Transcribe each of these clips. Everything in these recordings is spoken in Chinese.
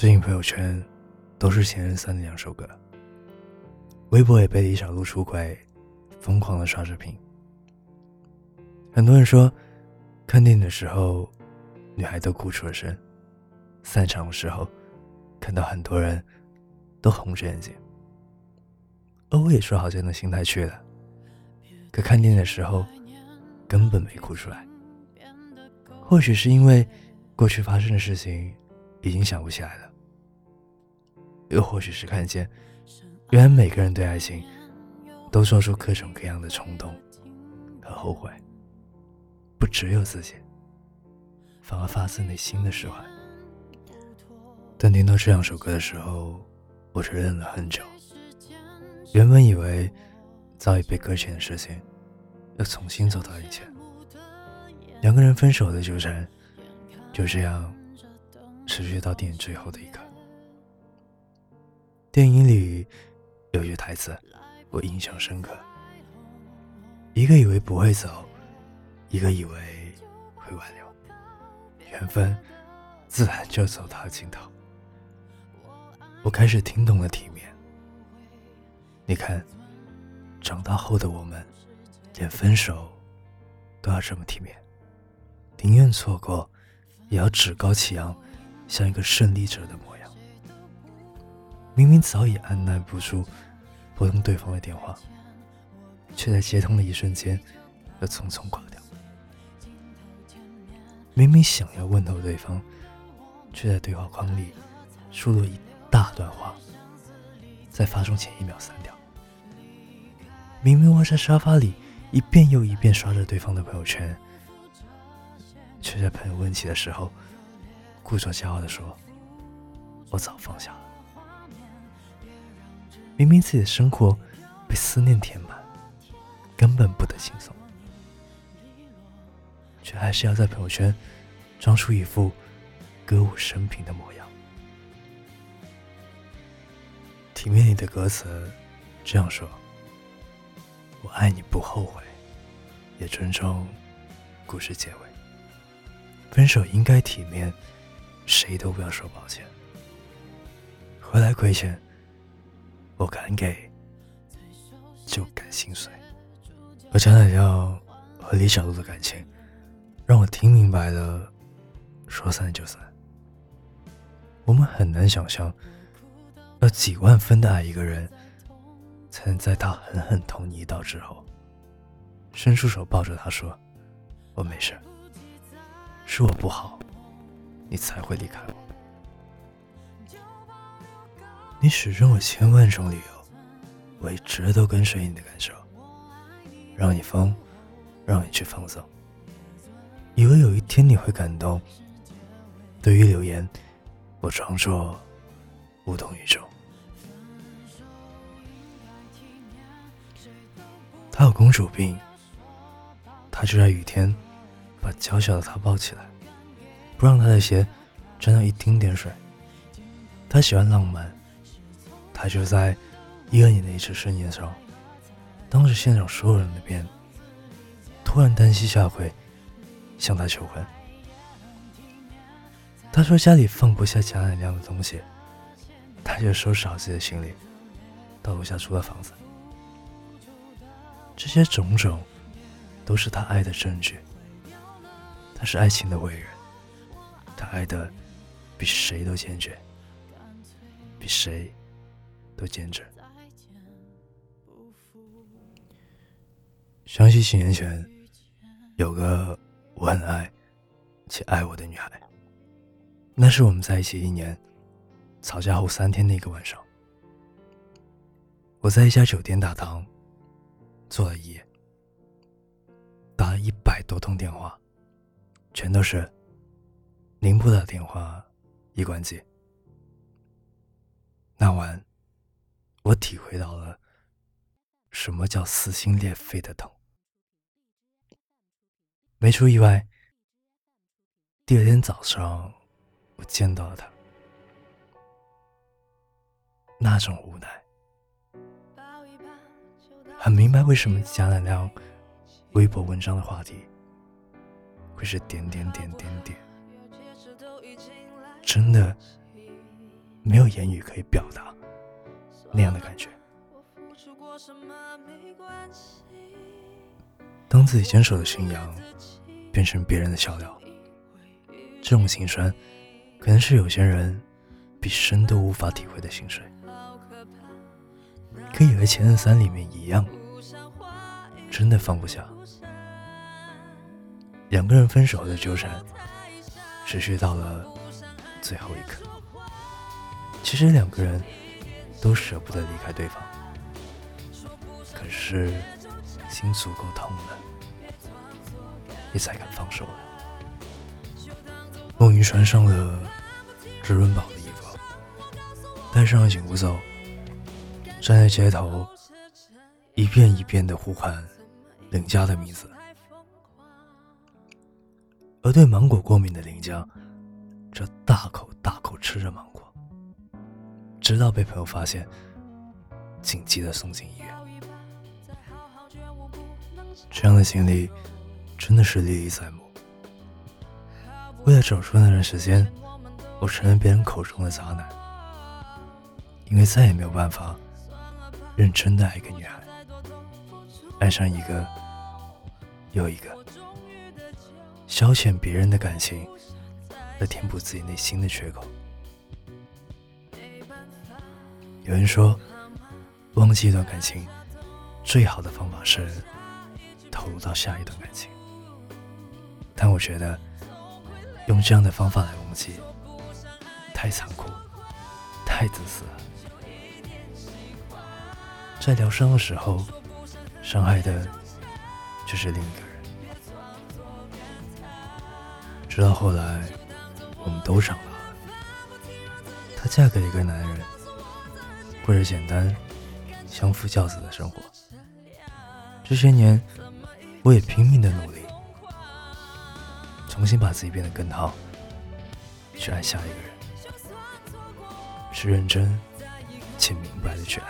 最近朋友圈都是《前任三》的两首歌，微博也被李小璐出轨，疯狂的刷视频。很多人说，看电影的时候，女孩都哭出了声；散场的时候，看到很多人都红着眼睛。而我也说好这样的心态去了，可看电影的时候，根本没哭出来。或许是因为过去发生的事情已经想不起来了，又或许是看见原来每个人对爱情都做出各种各样的冲动和后悔，不只有自己，反而发自内心的释怀。但听到这两首歌的时候，我只愣了很久。原本以为早已被搁浅的事情，又重新走到眼前。两个人分手的纠缠，就这样持续到电影最后的一刻。电影里有句台词，我印象深刻：一个以为不会走，一个以为会挽留，缘分自然就走到尽头。我开始听懂了体面。你看，长大后的我们，连分手都要这么体面。宁愿错过，也要趾高气扬，像一个胜利者的模样。明明早已按耐不住拨通对方的电话，却在接通的一瞬间又匆匆挂掉。明明想要问候对方，却在对话框里输入一大段话，在发送前一秒删掉。明明窝在沙发里一遍又一遍刷着对方的朋友圈。却在朋友问起的时候，故作骄傲地说：“我早放下了。”明明自己的生活被思念填满，根本不得轻松，却还是要在朋友圈装出一副歌舞升平的模样。体面里的歌词这样说：“我爱你不后悔，也尊重故事结尾。”分手应该体面，谁都不要说抱歉。回来亏欠，我敢给，就敢心碎。而贾乃亮和李小璐的感情，让我听明白了，说散就散。我们很难想象，要几万分的爱一个人，才能在他狠狠捅你一刀之后，伸出手抱着他说：“我没事。”是我不好，你才会离开我。你始终有千万种理由，我一直都跟随你的感受，让你疯，让你去放纵，以为有一天你会感动。对于留言，我装作无动于衷。她有公主病，她就在雨天。把娇小的她抱起来，不让她的鞋沾到一丁点水。他喜欢浪漫，他就在一二年的一次生日上，当着现场所有人的面，突然单膝下跪，向他求婚。他说家里放不下贾乃亮的东西，他就收拾好自己的行李，到楼下租了房子。这些种种，都是他爱的证据。他是爱情的伟人，他爱的比谁都坚决，比谁都坚贞。想起几年前，有个我很爱且爱我的女孩，那是我们在一起一年，吵架后三天的一个晚上，我在一家酒店大堂坐了一夜，打了一百多通电话。全都是您拨打电话已关机。那晚，我体会到了什么叫撕心裂肺的痛。没出意外，第二天早上我见到了他，那种无奈，很明白为什么贾乃亮微博文章的话题。会是点点点点点，真的没有言语可以表达那样的感觉。当自己坚守的信仰变成别人的笑料，这种心酸，可能是有些人比生都无法体会的心水。可以和《前任三》里面一样，真的放不下。两个人分手后的纠缠，持续到了最后一刻。其实两个人都舍不得离开对方，可是心足够痛了，你才敢放手了。梦云穿上了至尊宝的衣服，戴上了紧箍咒，站在街头，一遍一遍的呼唤林家的名字。而对芒果过敏的林家，则大口大口吃着芒果，直到被朋友发现，紧急的送进医院。这样的经历，真的是历历在目。为了找出那段时间，我成了别人口中的渣男，因为再也没有办法认真的爱一个女孩，爱上一个又一个。消遣别人的感情，来填补自己内心的缺口。有人说，忘记一段感情，最好的方法是投入到下一段感情。但我觉得，用这样的方法来忘记，太残酷，太自私了。在疗伤的时候，伤害的就是另一个人。直到后来，我们都长大了。她嫁给了一个男人，过着简单、相夫教子的生活。这些年，我也拼命的努力，重新把自己变得更好，去爱下一个人，是认真且明白的去爱。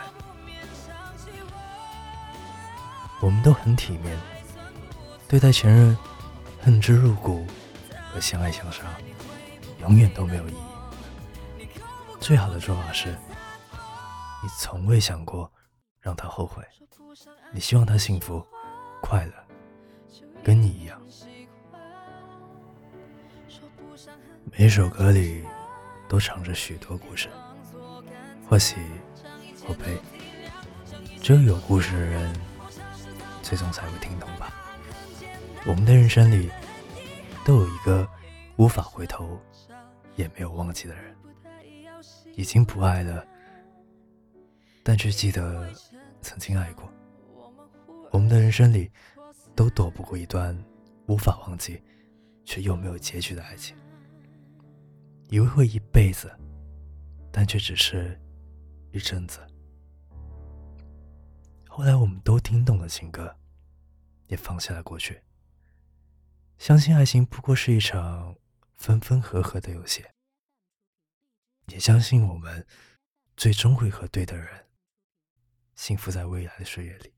我们都很体面，对待前任恨之入骨。和相爱相杀，永远都没有意义。最好的做法是，你从未想过让他后悔，你希望他幸福、快乐，跟你一样。每首歌里都藏着许多故事，或喜或悲，只有有故事的人，最终才会听懂吧。我们的人生里。都有一个无法回头，也没有忘记的人，已经不爱了，但却记得曾经爱过。我们的人生里，都躲不过一段无法忘记，却又没有结局的爱情。以为会一辈子，但却只是一阵子。后来，我们都听懂了情歌，也放下了过去。相信爱情不过是一场分分合合的游戏，也相信我们最终会和对的人幸福在未来的岁月里。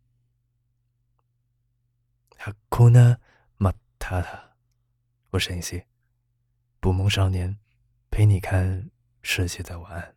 哈库纳马塔塔，我是尹希，捕梦少年，陪你看世界的晚安。